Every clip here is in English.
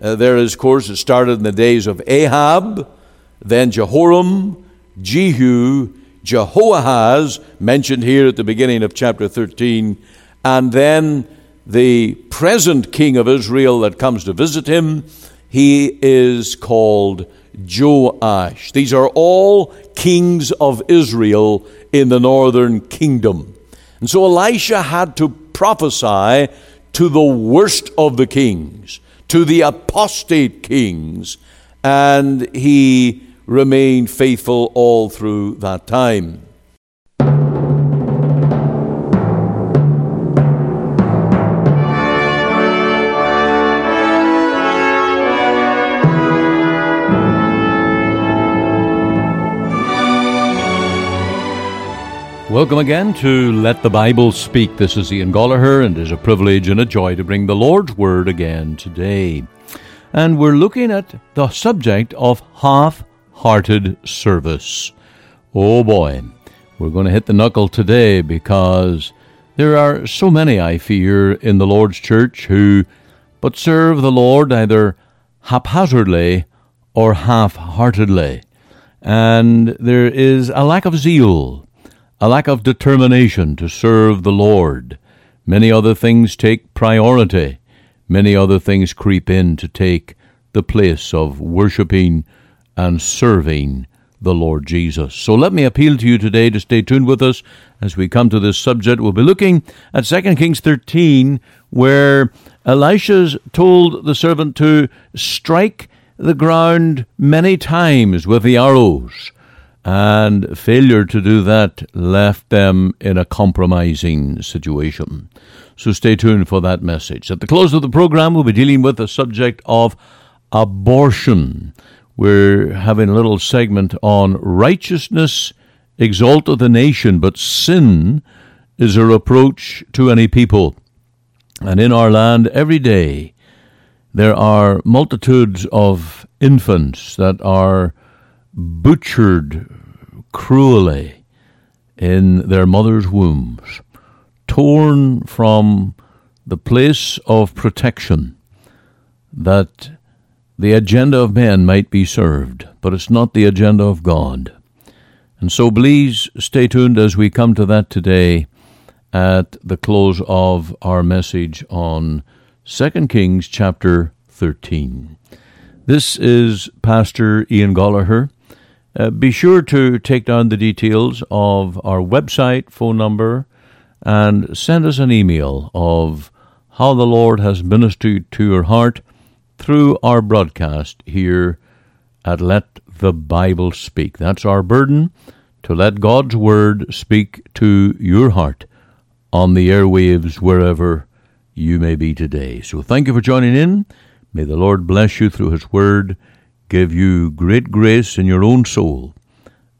Uh, there is, of course, it started in the days of Ahab, then Jehoram, Jehu, Jehoahaz, mentioned here at the beginning of chapter 13, and then the present king of Israel that comes to visit him, he is called Joash. These are all kings of Israel in the northern kingdom. And so Elisha had to prophesy to the worst of the kings, to the apostate kings, and he remained faithful all through that time. Welcome again to Let the Bible Speak. This is Ian Goligher, and it is a privilege and a joy to bring the Lord's Word again today. And we're looking at the subject of half hearted service. Oh boy, we're going to hit the knuckle today because there are so many, I fear, in the Lord's church who but serve the Lord either haphazardly or half heartedly. And there is a lack of zeal a lack of determination to serve the Lord. Many other things take priority. Many other things creep in to take the place of worshiping and serving the Lord Jesus. So let me appeal to you today to stay tuned with us as we come to this subject. We'll be looking at 2 Kings 13, where Elisha's told the servant to strike the ground many times with the arrows and failure to do that left them in a compromising situation. So stay tuned for that message. At the close of the program, we'll be dealing with the subject of abortion. We're having a little segment on righteousness exalteth the nation, but sin is a reproach to any people. And in our land, every day, there are multitudes of infants that are butchered cruelly in their mother's wombs, torn from the place of protection that the agenda of men might be served, but it's not the agenda of God. And so please stay tuned as we come to that today at the close of our message on 2 Kings chapter 13. This is Pastor Ian Goligher. Uh, be sure to take down the details of our website, phone number, and send us an email of how the Lord has ministered to your heart through our broadcast here at Let the Bible Speak. That's our burden to let God's Word speak to your heart on the airwaves wherever you may be today. So thank you for joining in. May the Lord bless you through His Word, give you great grace in your own soul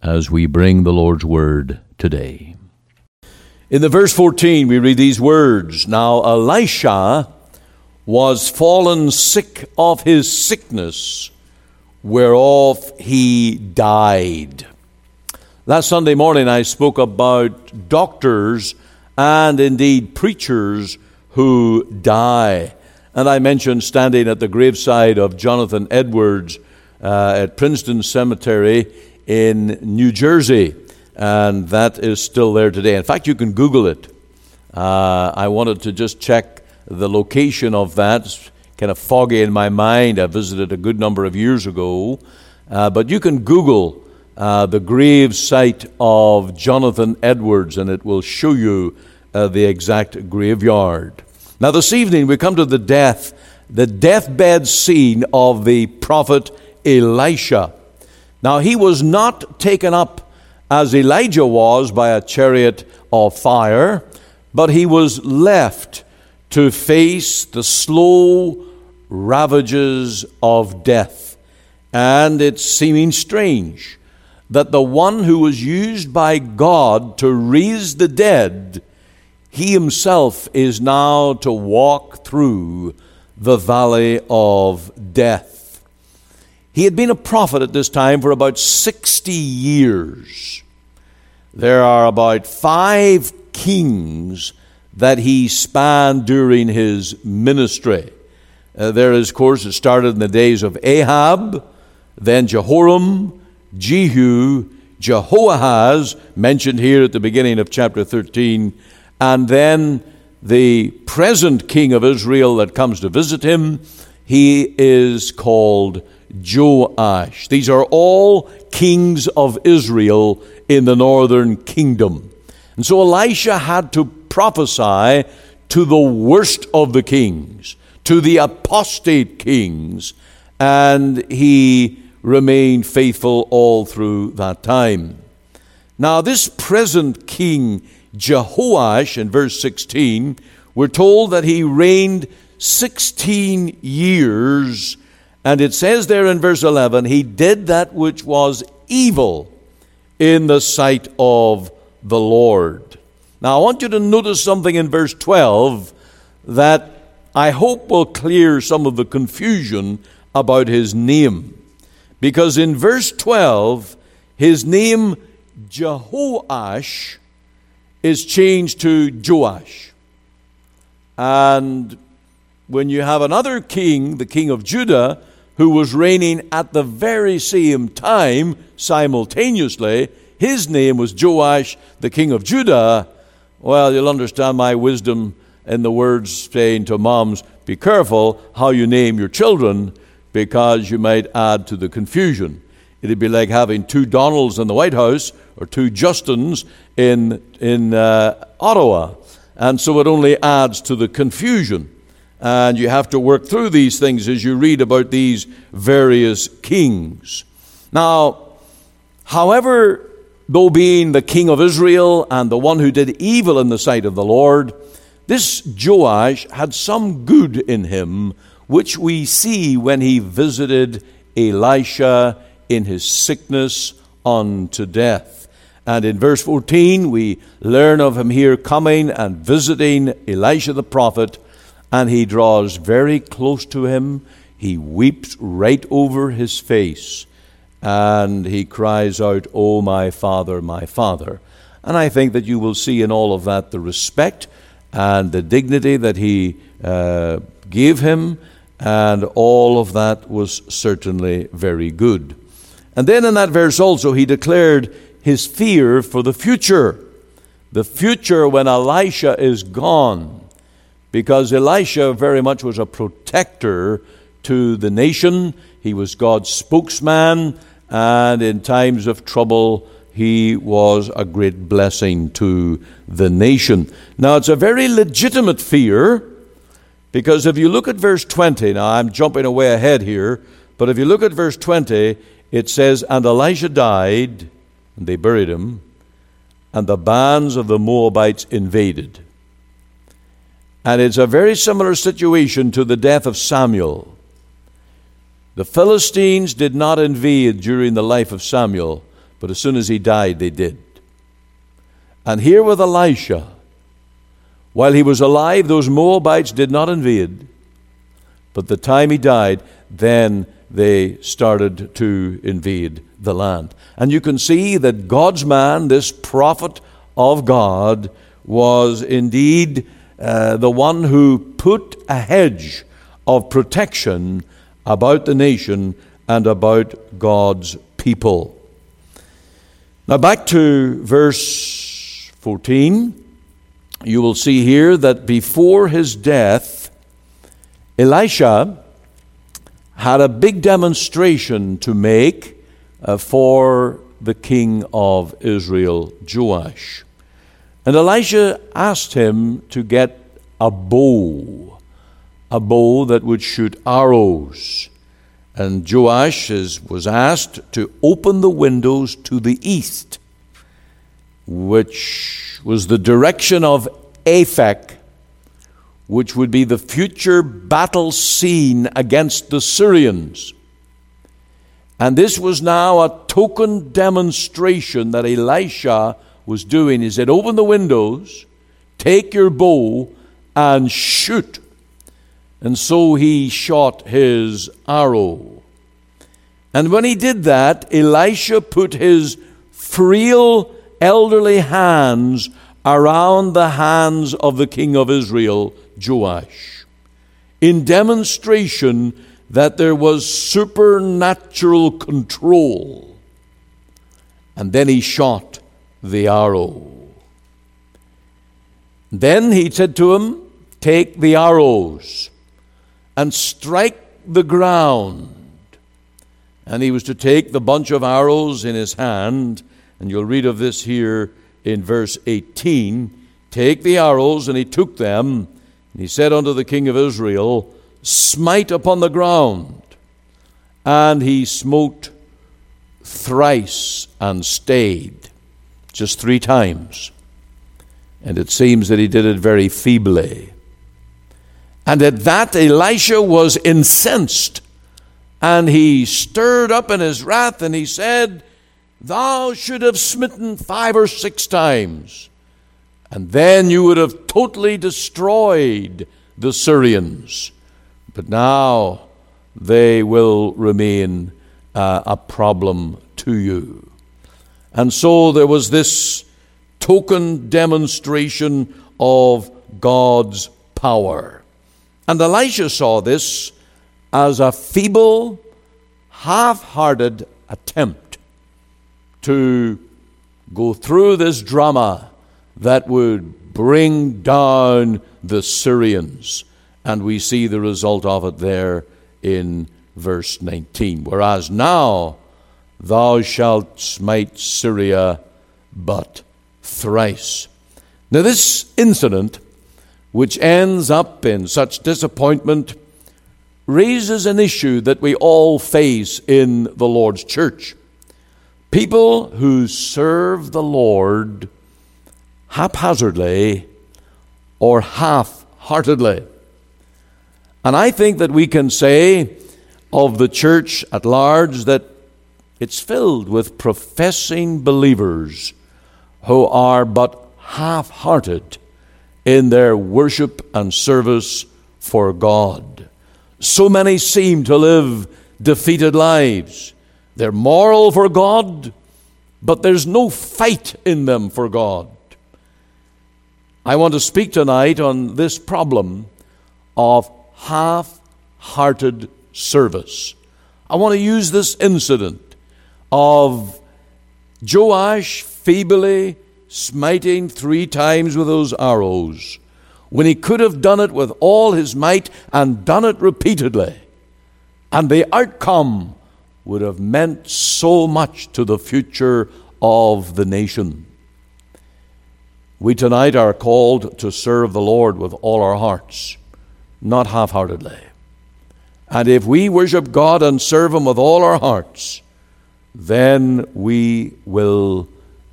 as we bring the Lord's Word today. In the verse 14, we read these words Now Elisha was fallen sick of his sickness, whereof he died. Last Sunday morning, I spoke about doctors and indeed preachers who die. And I mentioned standing at the graveside of Jonathan Edwards uh, at Princeton Cemetery in New Jersey. And that is still there today. In fact, you can Google it. Uh, I wanted to just check the location of that. It's kind of foggy in my mind. I visited a good number of years ago. Uh, but you can Google uh, the grave site of Jonathan Edwards, and it will show you uh, the exact graveyard. Now, this evening we come to the death, the deathbed scene of the prophet Elisha. Now, he was not taken up as Elijah was by a chariot of fire, but he was left to face the slow ravages of death. And it's seeming strange that the one who was used by God to raise the dead he himself is now to walk through the valley of death. He had been a prophet at this time for about 60 years. There are about five kings that he spanned during his ministry. Uh, there is, of course, it started in the days of Ahab, then Jehoram, Jehu, Jehoahaz, mentioned here at the beginning of chapter 13, and then the present king of Israel that comes to visit him, he is called Joash. These are all kings of Israel in the northern kingdom. And so Elisha had to prophesy to the worst of the kings, to the apostate kings, and he remained faithful all through that time. Now, this present king Jehoash, in verse 16, we're told that he reigned 16 years, and it says there in verse 11, he did that which was evil in the sight of the Lord. Now, I want you to notice something in verse 12 that I hope will clear some of the confusion about his name. Because in verse 12, his name, Jehoash, is changed to Joash. And when you have another king, the king of Judah, who was reigning at the very same time, simultaneously, his name was Joash, the king of Judah. Well, you'll understand my wisdom in the words saying to moms, be careful how you name your children because you might add to the confusion. It'd be like having two Donalds in the White House or two Justins in, in uh, Ottawa. And so it only adds to the confusion. And you have to work through these things as you read about these various kings. Now, however, though being the king of Israel and the one who did evil in the sight of the Lord, this Joash had some good in him which we see when he visited Elisha in his sickness unto death. And in verse 14, we learn of him here coming and visiting Elisha the prophet, and he draws very close to him. He weeps right over his face, and he cries out, Oh, my father, my father. And I think that you will see in all of that the respect and the dignity that he uh, gave him and all of that was certainly very good. And then in that verse also, he declared his fear for the future. The future when Elisha is gone. Because Elisha very much was a protector to the nation, he was God's spokesman, and in times of trouble, he was a great blessing to the nation. Now, it's a very legitimate fear because if you look at verse 20, now I'm jumping away ahead here, but if you look at verse 20, it says, And Elisha died, and they buried him, and the bands of the Moabites invaded. And it's a very similar situation to the death of Samuel. The Philistines did not invade during the life of Samuel, but as soon as he died, they did. And here with Elisha, while he was alive, those Moabites did not invade. But the time he died, then they started to invade the land. And you can see that God's man, this prophet of God, was indeed uh, the one who put a hedge of protection about the nation and about God's people. Now, back to verse 14 you will see here that before his death, Elisha had a big demonstration to make uh, for the king of Israel, Joash. And Elisha asked him to get a bow, a bow that would shoot arrows. And Joash is, was asked to open the windows to the east, which was the direction of Aphek, which would be the future battle scene against the Syrians. And this was now a token demonstration that Elisha was doing. He said, Open the windows, take your bow, and shoot. And so he shot his arrow. And when he did that, Elisha put his frail elderly hands around the hands of the king of Israel, Joash. in demonstration that there was supernatural control. And then he shot the arrow. Then he said to him, Take the arrows and strike the ground. And he was to take the bunch of arrows in his hand, and you'll read of this here in verse 18. Take the arrows, and he took them, and he said unto the king of Israel, Smite upon the ground. And he smote thrice and stayed, just three times. And it seems that he did it very feebly. And at that, Elisha was incensed, and he stirred up in his wrath, and he said, Thou should have smitten five or six times, and then you would have totally destroyed the Syrians. But now they will remain uh, a problem to you. And so there was this token demonstration of God's power. And Elisha saw this as a feeble, half hearted attempt to go through this drama that would bring down the Syrians. And we see the result of it there in verse 19. Whereas now thou shalt smite Syria but thrice. Now, this incident which ends up in such disappointment, raises an issue that we all face in the Lord's church. People who serve the Lord haphazardly or half heartedly. And I think that we can say of the church at large that it's filled with professing believers who are but half hearted in their worship and service for God. So many seem to live defeated lives. They're moral for God, but there's no fight in them for God. I want to speak tonight on this problem of half hearted service. I want to use this incident of Joash feebly smiting three times with those arrows, when he could have done it with all his might and done it repeatedly. And the outcome would have meant so much to the future of the nation. We tonight are called to serve the Lord with all our hearts, not half heartedly. And if we worship God and serve Him with all our hearts, then we will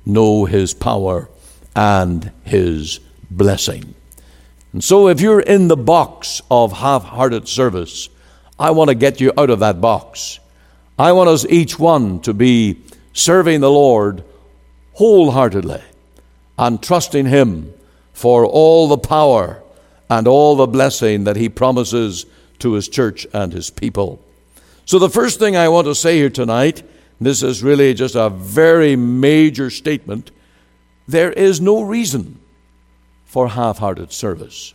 know His power and His blessing. And so, if you're in the box of half hearted service, I want to get you out of that box. I want us each one to be serving the Lord wholeheartedly and trusting Him for all the power and all the blessing that He promises to His church and His people. So, the first thing I want to say here tonight this is really just a very major statement. There is no reason for half hearted service.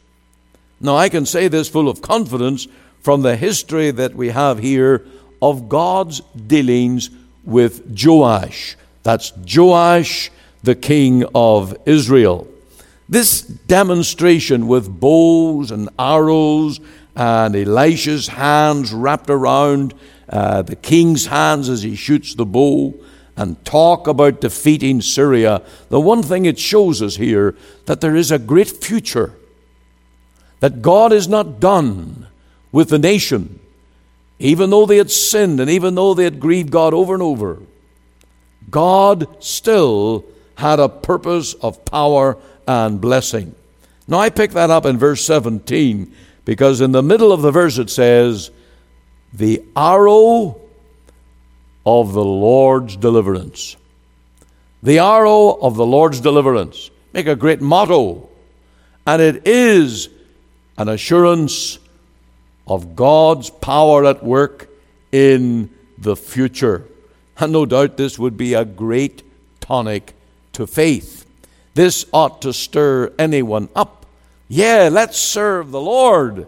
Now, I can say this full of confidence from the history that we have here of God's dealings with Joash. That's Joash, the king of Israel. This demonstration with bows and arrows and Elisha's hands wrapped around uh, the king's hands as he shoots the bow and talk about defeating Syria, the one thing it shows us here that there is a great future. That God is not done with the nation, even though they had sinned and even though they had grieved God over and over. God still had a purpose of power and blessing. Now, I pick that up in verse 17 because in the middle of the verse it says, the arrow of the Lord's deliverance. The arrow of the Lord's deliverance. Make a great motto. And it is an assurance of God's power at work in the future. And no doubt this would be a great tonic to faith. This ought to stir anyone up. Yeah, let's serve the Lord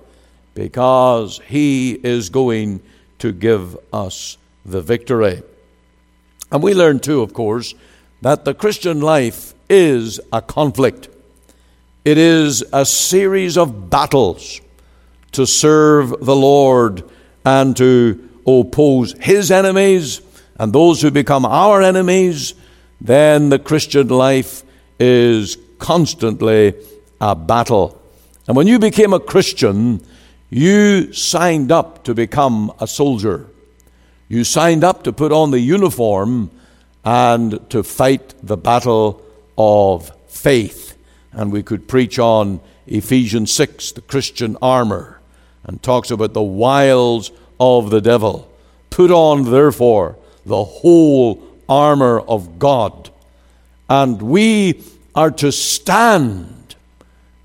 because He is going to give us the victory. And we learn too, of course, that the Christian life is a conflict. It is a series of battles to serve the Lord and to oppose His enemies and those who become our enemies. Then the Christian life is constantly a battle. And when you became a Christian, you signed up to become a soldier. You signed up to put on the uniform and to fight the battle of faith. And we could preach on Ephesians 6, the Christian armor, and talks about the wiles of the devil. Put on, therefore, the whole armor of God. And we are to stand.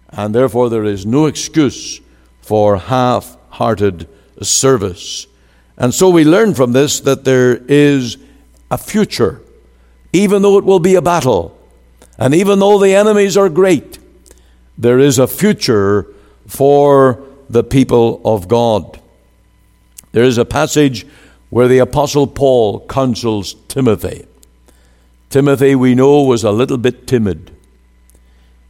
And therefore, there is no excuse for half hearted service. And so we learn from this that there is a future, even though it will be a battle. And even though the enemies are great, there is a future for the people of God. There is a passage where the Apostle Paul counsels Timothy. Timothy, we know, was a little bit timid.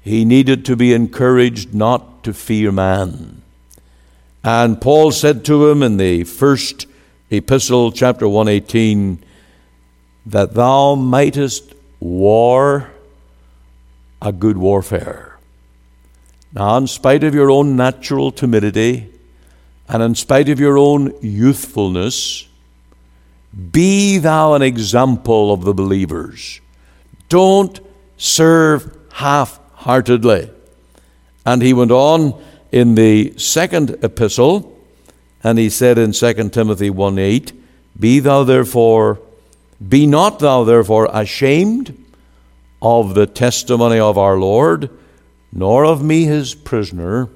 He needed to be encouraged not to fear man. And Paul said to him in the first epistle, chapter 118, that thou mightest war a good warfare. Now, in spite of your own natural timidity and in spite of your own youthfulness, be thou an example of the believers. Don't serve half heartedly. And he went on in the second epistle and he said in 2 Timothy 1 8, Be thou therefore, be not thou therefore ashamed of the testimony of our Lord, nor of me his prisoner,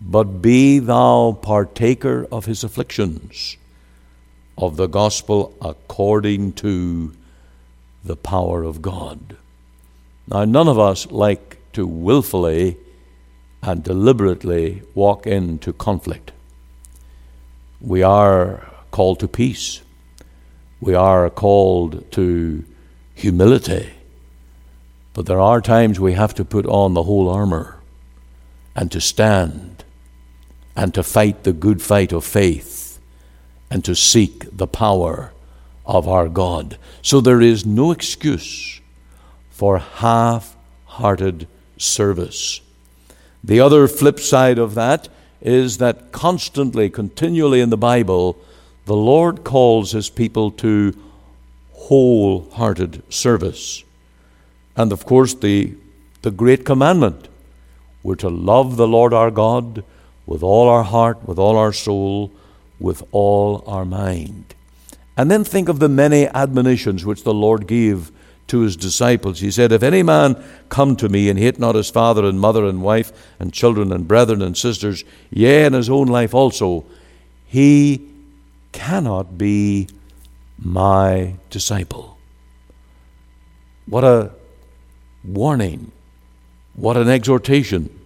but be thou partaker of his afflictions, of the gospel according to the power of God. Now, none of us like to willfully and deliberately walk into conflict. We are called to peace. We are called to humility. But there are times we have to put on the whole armor and to stand and to fight the good fight of faith and to seek the power of our God. So there is no excuse for half hearted service. The other flip side of that is that constantly, continually in the Bible, the Lord calls his people to wholehearted service. And of course, the, the great commandment we're to love the Lord our God with all our heart, with all our soul, with all our mind. And then think of the many admonitions which the Lord gave to his disciples. He said, If any man come to me and hate not his father and mother and wife and children and brethren and sisters, yea, and his own life also, he cannot be my disciple. What a warning! What an exhortation.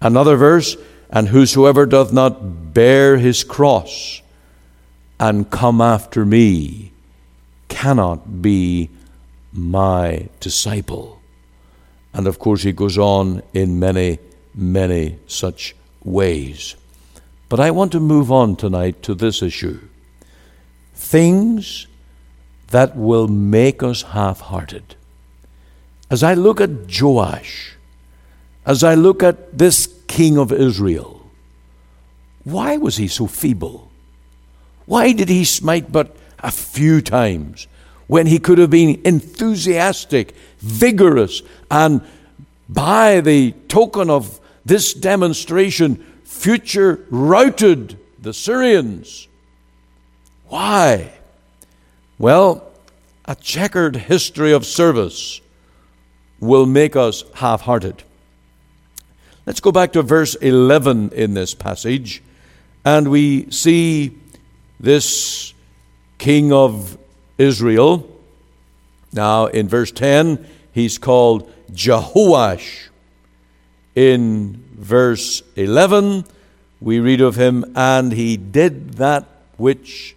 Another verse, and whosoever doth not bear his cross and come after me cannot be my disciple. And of course, he goes on in many, many such ways. But I want to move on tonight to this issue things that will make us half hearted. As I look at Joash, as I look at this king of Israel, why was he so feeble? Why did he smite but a few times? When he could have been enthusiastic, vigorous, and by the token of this demonstration, future routed the Syrians. Why? Well, a checkered history of service will make us half hearted. Let's go back to verse 11 in this passage, and we see this king of Israel. Now, in verse 10, he's called Jehoash. In verse 11, we read of him, and he did that which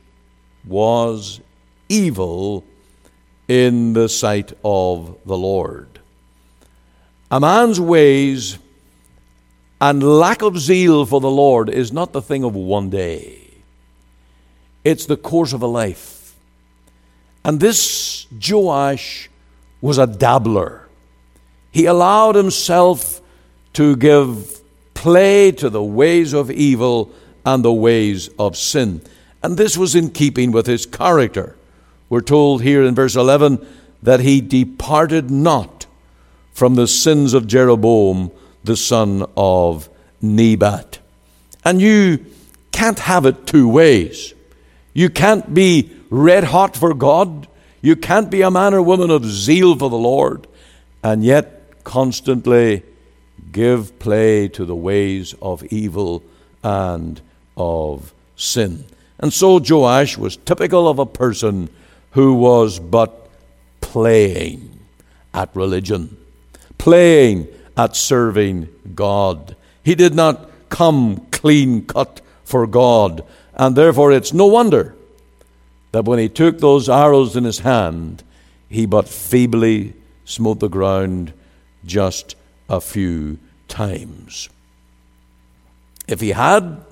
was evil in the sight of the Lord. A man's ways and lack of zeal for the Lord is not the thing of one day, it's the course of a life. And this Joash was a dabbler. He allowed himself to give play to the ways of evil and the ways of sin. And this was in keeping with his character. We're told here in verse 11 that he departed not from the sins of Jeroboam, the son of Nebat. And you can't have it two ways. You can't be red hot for God. You can't be a man or woman of zeal for the Lord and yet constantly give play to the ways of evil and of sin. And so Joash was typical of a person who was but playing at religion, playing at serving God. He did not come clean cut for God, and therefore it's no wonder that when he took those arrows in his hand, he but feebly smote the ground just a few times. If he had,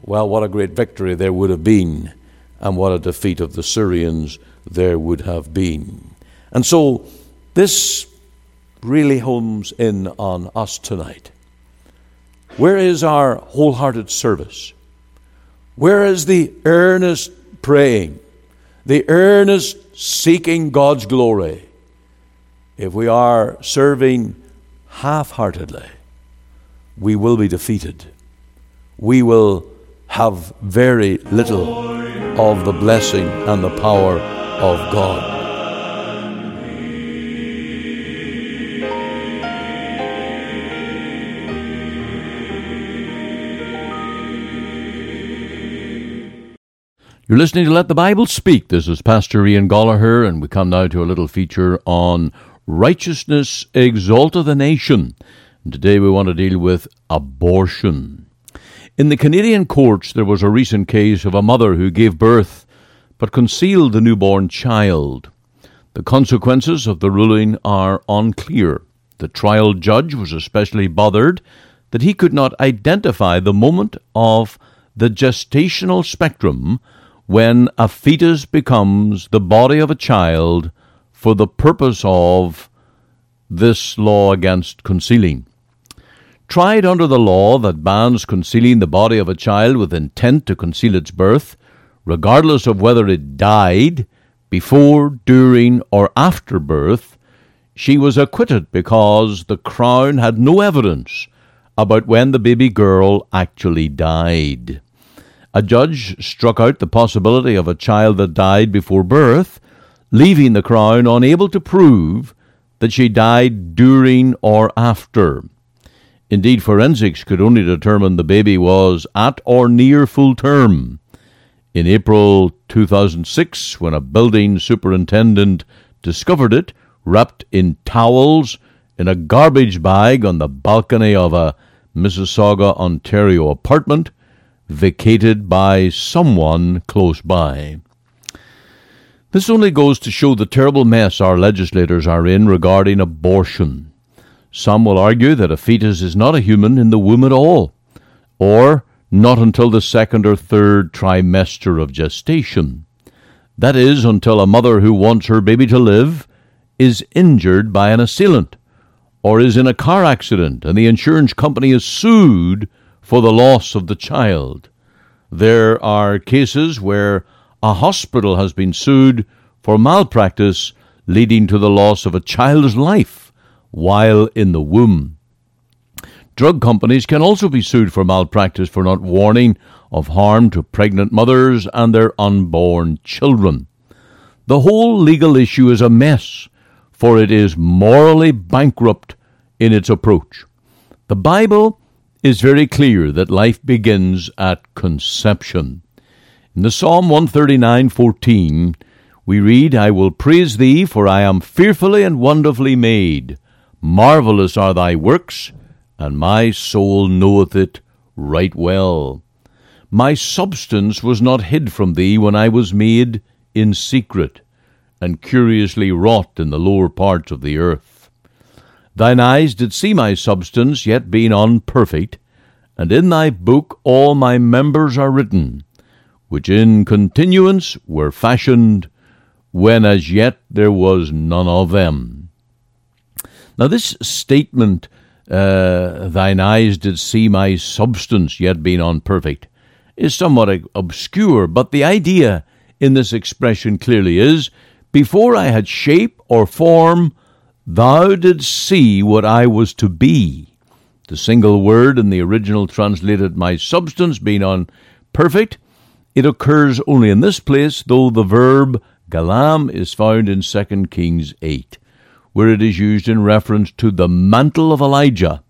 well, what a great victory there would have been, and what a defeat of the Syrians there would have been. And so this really homes in on us tonight. Where is our wholehearted service? Where is the earnest praying, the earnest seeking God's glory? If we are serving half heartedly, we will be defeated. We will have very little of the blessing and the power of God. You're listening to Let the Bible Speak. This is Pastor Ian Goligher, and we come now to a little feature on righteousness exalteth a nation. And today we want to deal with abortion. In the Canadian courts, there was a recent case of a mother who gave birth but concealed the newborn child. The consequences of the ruling are unclear. The trial judge was especially bothered that he could not identify the moment of the gestational spectrum when a fetus becomes the body of a child for the purpose of this law against concealing. Tried under the law that bans concealing the body of a child with intent to conceal its birth, regardless of whether it died before, during, or after birth, she was acquitted because the Crown had no evidence about when the baby girl actually died. A judge struck out the possibility of a child that died before birth, leaving the Crown unable to prove that she died during or after. Indeed, forensics could only determine the baby was at or near full term. In April 2006, when a building superintendent discovered it wrapped in towels in a garbage bag on the balcony of a Mississauga, Ontario apartment, vacated by someone close by. This only goes to show the terrible mess our legislators are in regarding abortion. Some will argue that a fetus is not a human in the womb at all, or not until the second or third trimester of gestation. That is, until a mother who wants her baby to live is injured by an assailant, or is in a car accident and the insurance company is sued for the loss of the child. There are cases where a hospital has been sued for malpractice leading to the loss of a child's life while in the womb. Drug companies can also be sued for malpractice for not warning of harm to pregnant mothers and their unborn children. The whole legal issue is a mess, for it is morally bankrupt in its approach. The Bible is very clear that life begins at conception. In the Psalm 139:14, we read, "I will praise thee, for I am fearfully and wonderfully made. Marvelous are thy works, and my soul knoweth it right well. My substance was not hid from thee when I was made in secret, and curiously wrought in the lower parts of the earth. Thine eyes did see my substance, yet being unperfect, and in thy book all my members are written, which in continuance were fashioned, when as yet there was none of them. Now, this statement, uh, thine eyes did see my substance, yet being unperfect, is somewhat obscure, but the idea in this expression clearly is before I had shape or form, thou didst see what I was to be. The single word in the original translated my substance being unperfect, it occurs only in this place, though the verb galam is found in 2 Kings 8 where it is used in reference to the mantle of Elijah.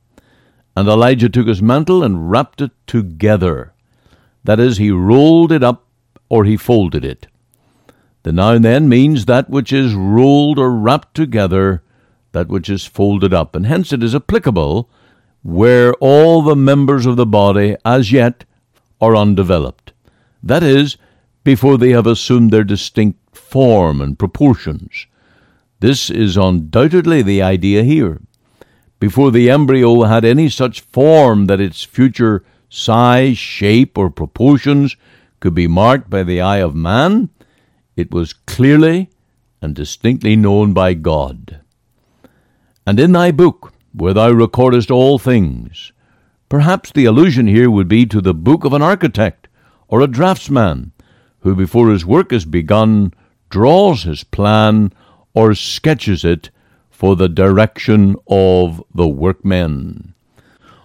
And Elijah took his mantle and wrapped it together. That is, he rolled it up or he folded it. The noun then means that which is rolled or wrapped together, that which is folded up, and hence it is applicable where all the members of the body as yet are undeveloped. That is, before they have assumed their distinct form and proportions. This is undoubtedly the idea here. Before the embryo had any such form that its future size, shape, or proportions could be marked by the eye of man, it was clearly and distinctly known by God. And in thy book, where thou recordest all things, perhaps the allusion here would be to the book of an architect or a draftsman, who before his work is begun draws his plan or sketches it for the direction of the workmen.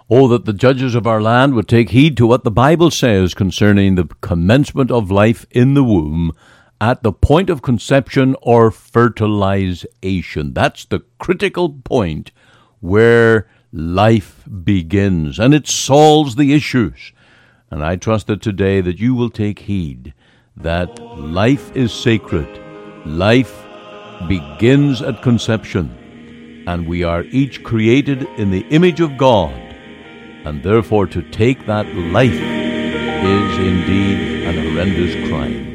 Oh, that the judges of our land would take heed to what the Bible says concerning the commencement of life in the womb at the point of conception or fertilization. That's the critical point where life begins, and it solves the issues. And I trust that today that you will take heed that life is sacred. Life begins at conception, and we are each created in the image of God, and therefore to take that life is indeed an horrendous crime.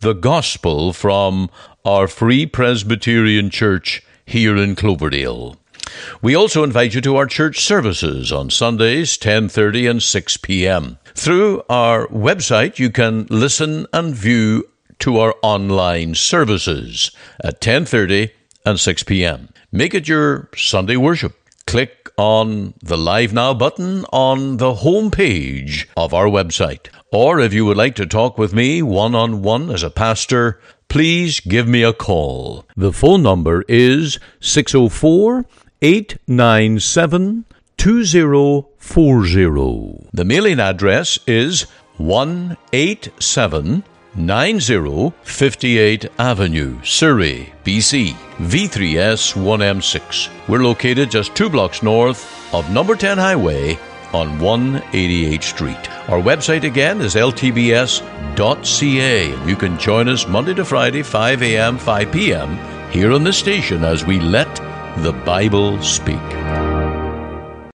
the gospel from our Free Presbyterian Church here in Cloverdale. We also invite you to our church services on Sundays 10:30 and 6 p.m. Through our website you can listen and view to our online services at 10:30 and 6 p.m. Make it your Sunday worship. Click on the Live Now button on the home page of our website. Or if you would like to talk with me one on one as a pastor, please give me a call. The phone number is 604 897 2040. The mailing address is 187 9058 Avenue, Surrey, BC, V3S1M6. We're located just two blocks north of number 10 Highway on 188th Street. Our website again is ltbs.ca. You can join us Monday to Friday, 5 a.m., 5 p.m. here on the station as we let the Bible speak.